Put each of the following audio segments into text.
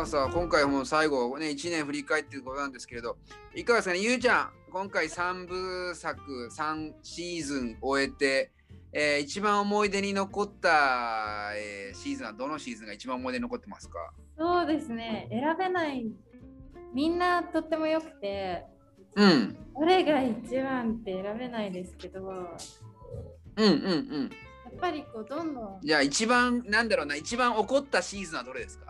さあさあ今回も最後ね1年振り返ってることなんですけれどいかがですかねゆうちゃん今回3部作3シーズン終えて、えー、一番思い出に残った、えー、シーズンはどのシーズンが一番思い出に残ってますか？そうですね選べない。みんなとっても良くてうん。どれが一番って選べないですけどうんうんうん。やっぱりこうどんどんじゃあ一番なんだろうな一番怒ったシーズンはどれですか？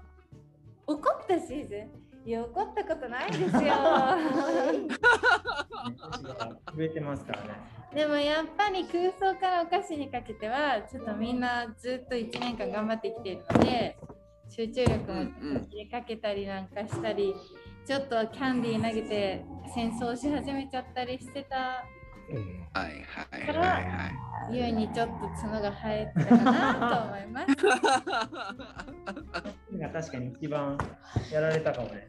怒ったシーズンいや怒ったことないですよ増えてますからねでもやっぱり空想からお菓子にかけてはちょっとみんなずっと1年間頑張ってきているので集中力も入れかけたりなんかしたり、ちょっとキャンディー投げて戦争し始めちゃったりしてたはいはいはいはい。ゆうにちょっと角が生えてたかなと思います。確かに一番やられたかもね。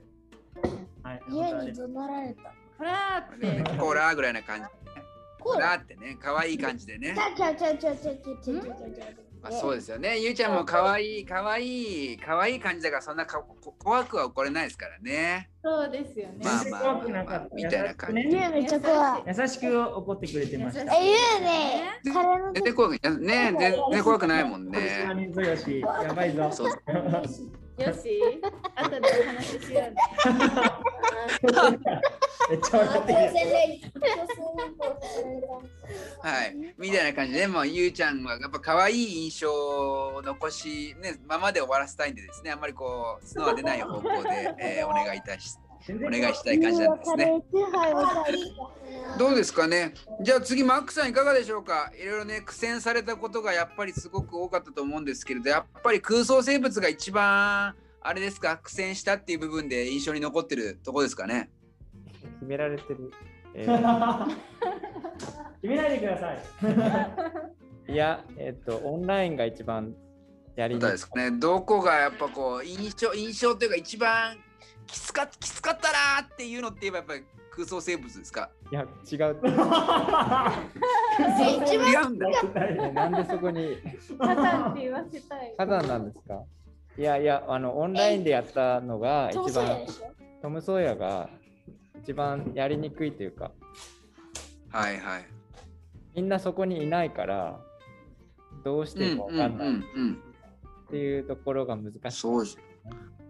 はい。ゆうに怒鳴られた。ほらーって。ほらーぐらいな感じ。ほらーってね、可愛い感じでね。ちゃちゃちゃちゃちゃちゃちゃちゃ。まあ、そうですよね。ゆうちゃんも可愛い可愛い可愛い感じだからそんなか怖くは怒れないですからね。そうですよね。まあまあ、まあ、みたいな感じ。ゆうめっちゃ怖い。優しく怒ってくれてました。え、ゆうね。全然怖くね、全然怖くないもんね。やばいぞ。そう。よし、後でお話ししようね。めっちゃ笑ってはい、みたいな感じで、もうゆうちゃんはやっぱ可愛い印象を残し、ね、ままで終わらせたいんでですね、あんまりこう、角は出ない方向で、えー、お願いいたし、お願いしたい感じなんですね。どうですかね。じゃあ次、マックさんいかがでしょうか。いろいろね、苦戦されたことがやっぱりすごく多かったと思うんですけれど、やっぱり空想生物が一番、あれですか、苦戦したっていう部分で印象に残ってるとこですかね？決められてる。えー、決めないでください。いや、えっ、ー、と、オンラインが一番やりにですかね。どこがやっぱこう、印象、印象というか一番きつかきつかったなっていうのって言えばやっぱり空想生物ですか？いや、違う。違うんだ。なんでそこに？火山って言わせたい。火山なんですか？いやいや、あの、オンラインでやったのが一番、トム・ソーヤが一番やりにくいというか、はいはい。みんなそこにいないから、どうしても分かんないっていうところが難しい、そう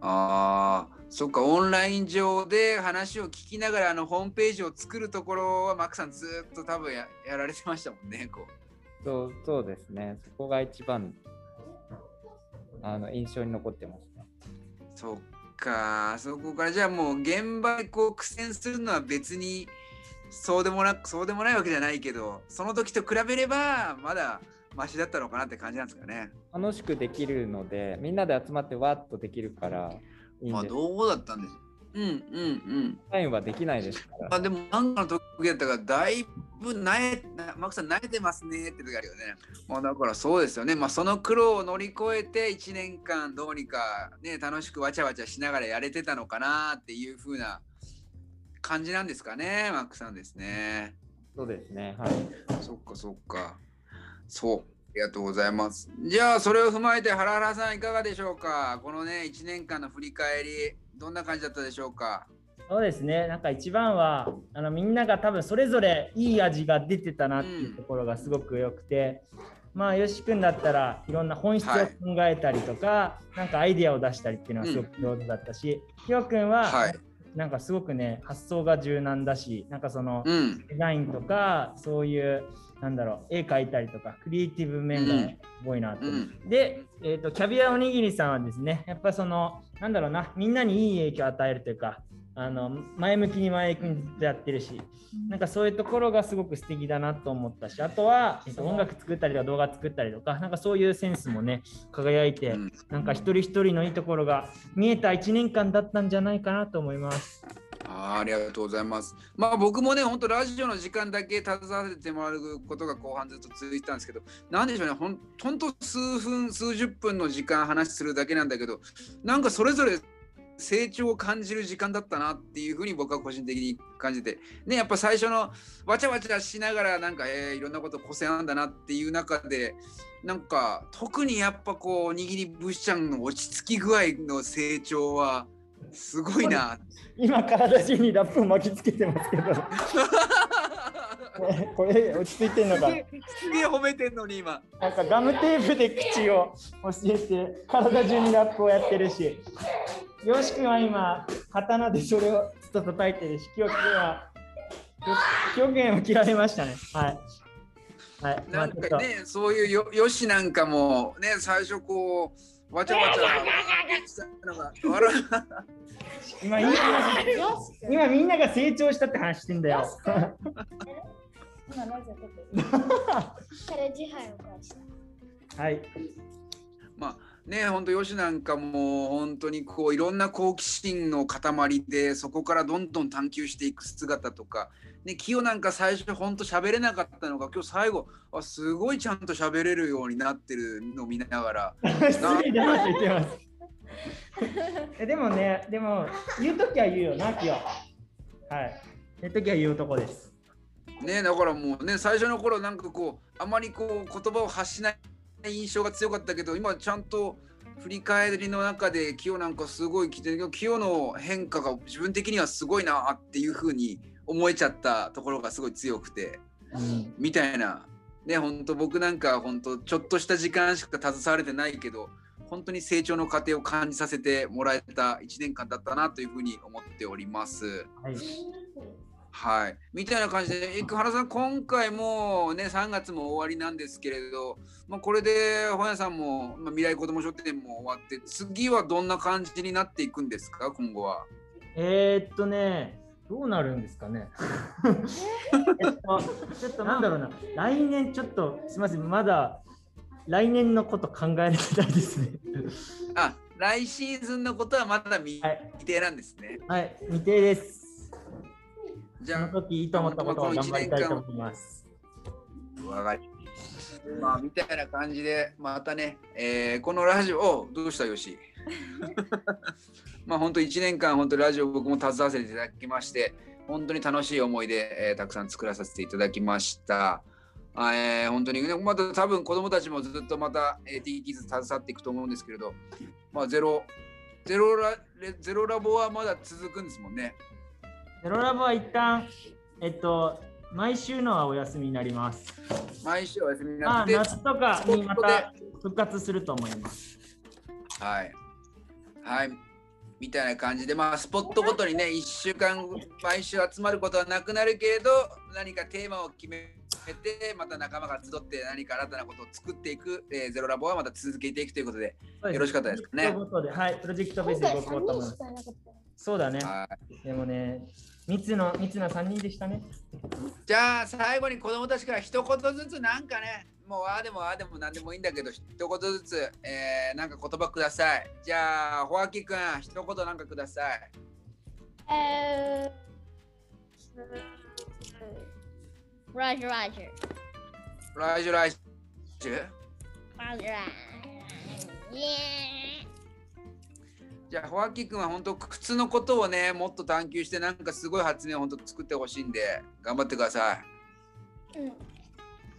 ああ、そっか、オンライン上で話を聞きながらあのホームページを作るところはマックさんずっと多分ややられてましたもんね、こう。そうそうですね、そこが一番あの印象に残ってますね。そっかそこからじゃあもう現場でこう苦戦するのは別にそうでもなくそうでもないわけじゃないけどその時と比べればまだマシだったのかなって感じなんですかね。楽しくできるのでみんなで集まってわっとできるからまあどうだったんですうんうんうん。タイムはできないですから。まあでも漫画の時だったからだいぶなえマクさん慣れてますねって時あるよね。まあだからそうですよね。まあその苦労を乗り越えて1年間どうにかね楽しくわちゃわちゃしながらやれてたのかなっていう風な感じなんですかね、マックさんですね。そうですね。はい。そっかそっか。そう。ありがとうございます。じゃあそれを踏まえて原原さんいかがでしょうか？このね1年間の振り返りどんな感じだったでしょうか？そうですね、なんか一番はあのみんなが多分それぞれいい味が出てたなっていうところがすごく良くて、うん、まあよし君だったらいろんな本質を考えたりとか、はい、なんかアイデアを出したりっていうのはすごく上手だったし、ひ、う、ろ、ん、君は、はい、なんかすごくね発想が柔軟だしなんかその、デザインとかそういうなんだろう絵描いたりとかクリエイティブ面がすごいなと、うん、で、えーと、キャビアおにぎりさんはですねやっぱそのなんだろうなみんなにいい影響を与えるというかあの前向きに前向きにずっとやってるしなんかそういうところがすごく素敵だなと思ったしあとは、えっと、音楽作ったりとか動画作ったりとかなんかそういうセンスもね輝いてなんか一人一人のいいところが見えた1年間だったんじゃないかなと思います。あありがとうございます。まあ僕もね、本当ラジオの時間だけ携わせてもらうことが後半ずっと続いてたんですけど、なんでしょうね、ほんほんと数分、数十分の時間話するだけなんだけど、なんかそれぞれ成長を感じる時間だったなっていうふうに僕は個人的に感じて、ね、やっぱ最初のわちゃわちゃしながらなんか、えー、いろんなこと個性なんだなっていう中で、なんか特にやっぱこう、握りぶしちゃんの落ち着き具合の成長は、すごいな。今、体中にラップを巻きつけてますけど。これ落ち着いてんのか。すげえ褒めてんのに今。なんかガムテープで口を教えて、体中にラップをやってるし。よし君は今、刀でそれをずっと叩いてるし、きよくんは、きよくんは切られましたね。はい。はい、なんかね、そういうよよしなんかもね、最初こう、わちゃわちゃしたのが、今今今みんなが成長したって話してんだよ。はい。まあね本当よしなんかも本当にこういろんな好奇心の塊でそこからどんどん探求していく姿とか、ね、キヨなんか最初本当喋れなかったのが今日最後あすごいちゃんと喋れるようになってるのを見ながら。えでもね、でも言うときは言うよな、キヨ。はい。言うときは言うとこです。ねだからもうね最初の頃なんかこうあまりこう言葉を発しない印象が強かったけど今ちゃんと振り返りの中で清なんかすごい来てるけど清の変化が自分的にはすごいなっていうふうに思えちゃったところがすごい強くて、うん、みたいなね本当僕なんか本当ちょっとした時間しか携われてないけど本当に成長の過程を感じさせてもらえた1年間だったなというふうに思っております。はいはい、みたいな感じで、生原さん、今回もね、3月も終わりなんですけれど、まあ、これで本屋さんも、まあ、未来子ども書店も終わって、次はどんな感じになっていくんですか、今後は。えー、っとね、どうなるんですかね？えっと、ちょっとなんだろうな、来年ちょっと、すみません、まだ来年のこと考えれてないですね。あ、来シーズンのことはまだ未定なんですね。はい、はい、未定です。じゃあ、その時いいと思ったことを頑張りたいと思います。わかりまあ、みたいな感じで、またね、えー、このラジオ、どうしたよし。まあ、本当1年間、本当ラジオ僕も携わせていただきまして、本当に楽しい思いで、えー、たくさん作らさせていただきました。あえー、本当に、ね、また多分子供たちもずっとまた、えー、T キズ携わっていくと思うんですけれど、まあ、ゼロ、ゼロラゼロラボはまだ続くんですもんね。ゼロラボは一旦、えっと、毎週のはお休みになります。毎週お休みになって、まあ、夏とかにまた復活すると思います。はい。はい。みたいな感じで、まあ、スポットごとにね、1週間、毎週集まることはなくなるけれど、何かテーマを決めて、また仲間が集って何か新たなことを作っていく、えー、ゼロラボはまた続けていくということで、よろしかったですかね。はい、プロジェクトベースで動こうと思います。そうだね。でもね、密の密な3人でしたね。じゃあ最後に子供たちから一言ずつなんかね、もうああでもああでも何でもいいんだけど、一言ずつ、えー、なんか言葉ください。じゃあ、ホアキ君、一言なんかください。えー、ラジラジ。ラジラジ。ラジラジ。じゃあ、ホアキ君は本当、靴のことをね、もっと探求して、なんかすごい発明を本当作ってほしいんで、頑張ってください。うん。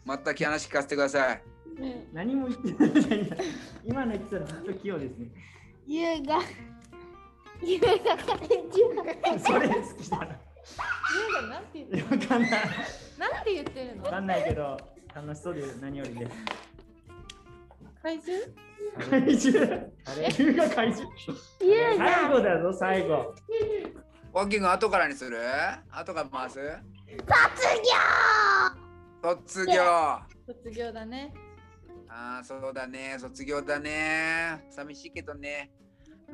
また話聞かせてください。うん、何も言ってない。今の言ってたらずっと器用ですね。ゆうが、ゆうが感じそれ好きだな。ゆうがなんて言ってるわかんない。なんて言ってるの？わかんないけど、楽しそうで何よりです。怪獣？怪獣あれ竜が怪獣最後だぞ、最後。ワッキング後からにする？後から回す？卒業卒業卒業だね。ああ、そうだね。卒業だね。寂しいけどね。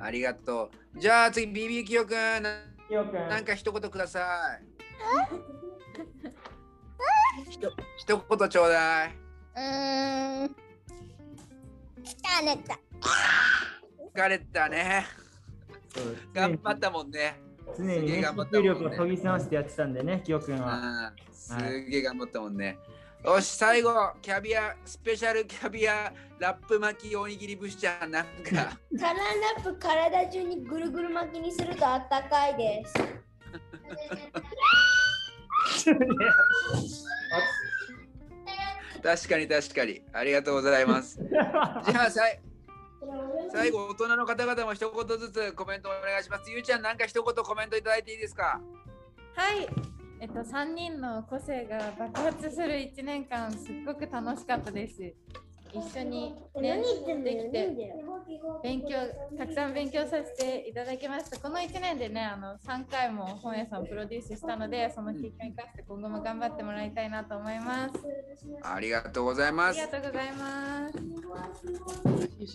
ありがとう。じゃあ次、ビビキヨくん。なんか一言ください。ひと一言ちょうだい。うん。疲れた。疲れたね。頑張ったもんね。常にね、集力を研ぎ澄ませてやってたんでね、記憶は。すげえ頑張ったもんね。よし、最後、キャビア、スペシャルキャビア、ラップ巻きおにぎりぶしちゃん、なんか。サランラップ、体中にぐるぐる巻きにするとあったかいです。確かに確かに。ありがとうございます。じゃあさい、最後、大人の方々も一言ずつコメントお願いします。ゆうちゃん、なんか一言コメントいただいていいですか？はい。えっと、3人の個性が爆発する1年間、すっごく楽しかったです。一緒に練習できて、勉強、たくさん勉強させていただきました。この1年でね、あの3回も本屋さんをプロデュースしたので、その経験を生かして今後も頑張ってもらいたいなと思います。ありがとうございあますりが。とうございます。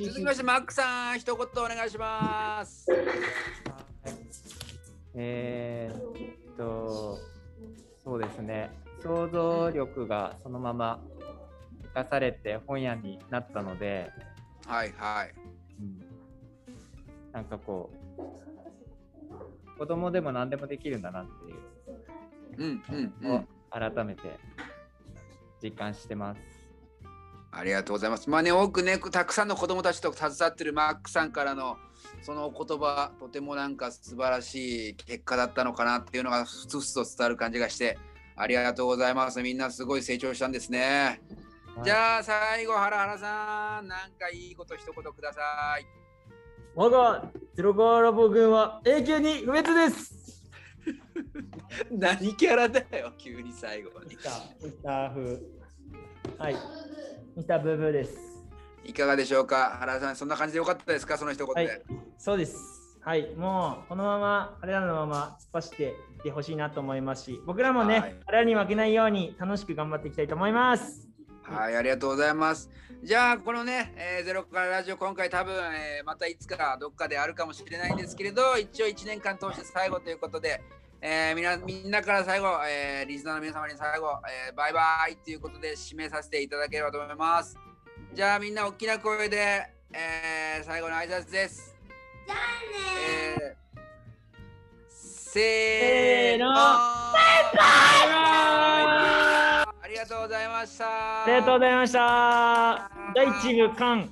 続きまして、マックさん、一言お願いします。えーっと、そうですね。想像力がそのまま生かされて本屋になったので、はいはい。うん、なんかこう、子供でも何でもできるんだなっていううんうんうん。改めて実感してます。ありがとうございます。まあね、多くね、たくさんの子供たちと携わってるマックさんからのそのお言葉、とてもなんか素晴らしい結果だったのかなっていうのがふつふつと伝わる感じがして、ありがとうございます。みんなすごい成長したんですね。じゃあ最後、原原さん、なんかいいこと一言ください。我がゼロコアラボ軍は永久に不滅です。何キャラだよ、急に最後に。ミ。スターミスター風。はい。ミスターブーブーです。いかがでしょうか原さん、そんな感じでよかったですかその一言で。はい。そうです。はい。もうこのまま彼らのまま突っ走っていってほしいなと思いますし僕らもね、はい。彼らに負けないように楽しく頑張っていきたいと思いますはい、ありがとうございます。じゃあ、このね、えーゼロからラジオ、今回多分、えーまたいつかどっかであるかもしれないんですけれど、一応1年間通して最後ということで、えーみなみんなから最後、えーリスナーの皆様に最後、えーバイバイということで締めさせていただければと思います。じゃあ、みんな大きな声で、えー最後の挨拶です。じゃあねせーのせーのありがとうございました。ありがとうございました。第1部完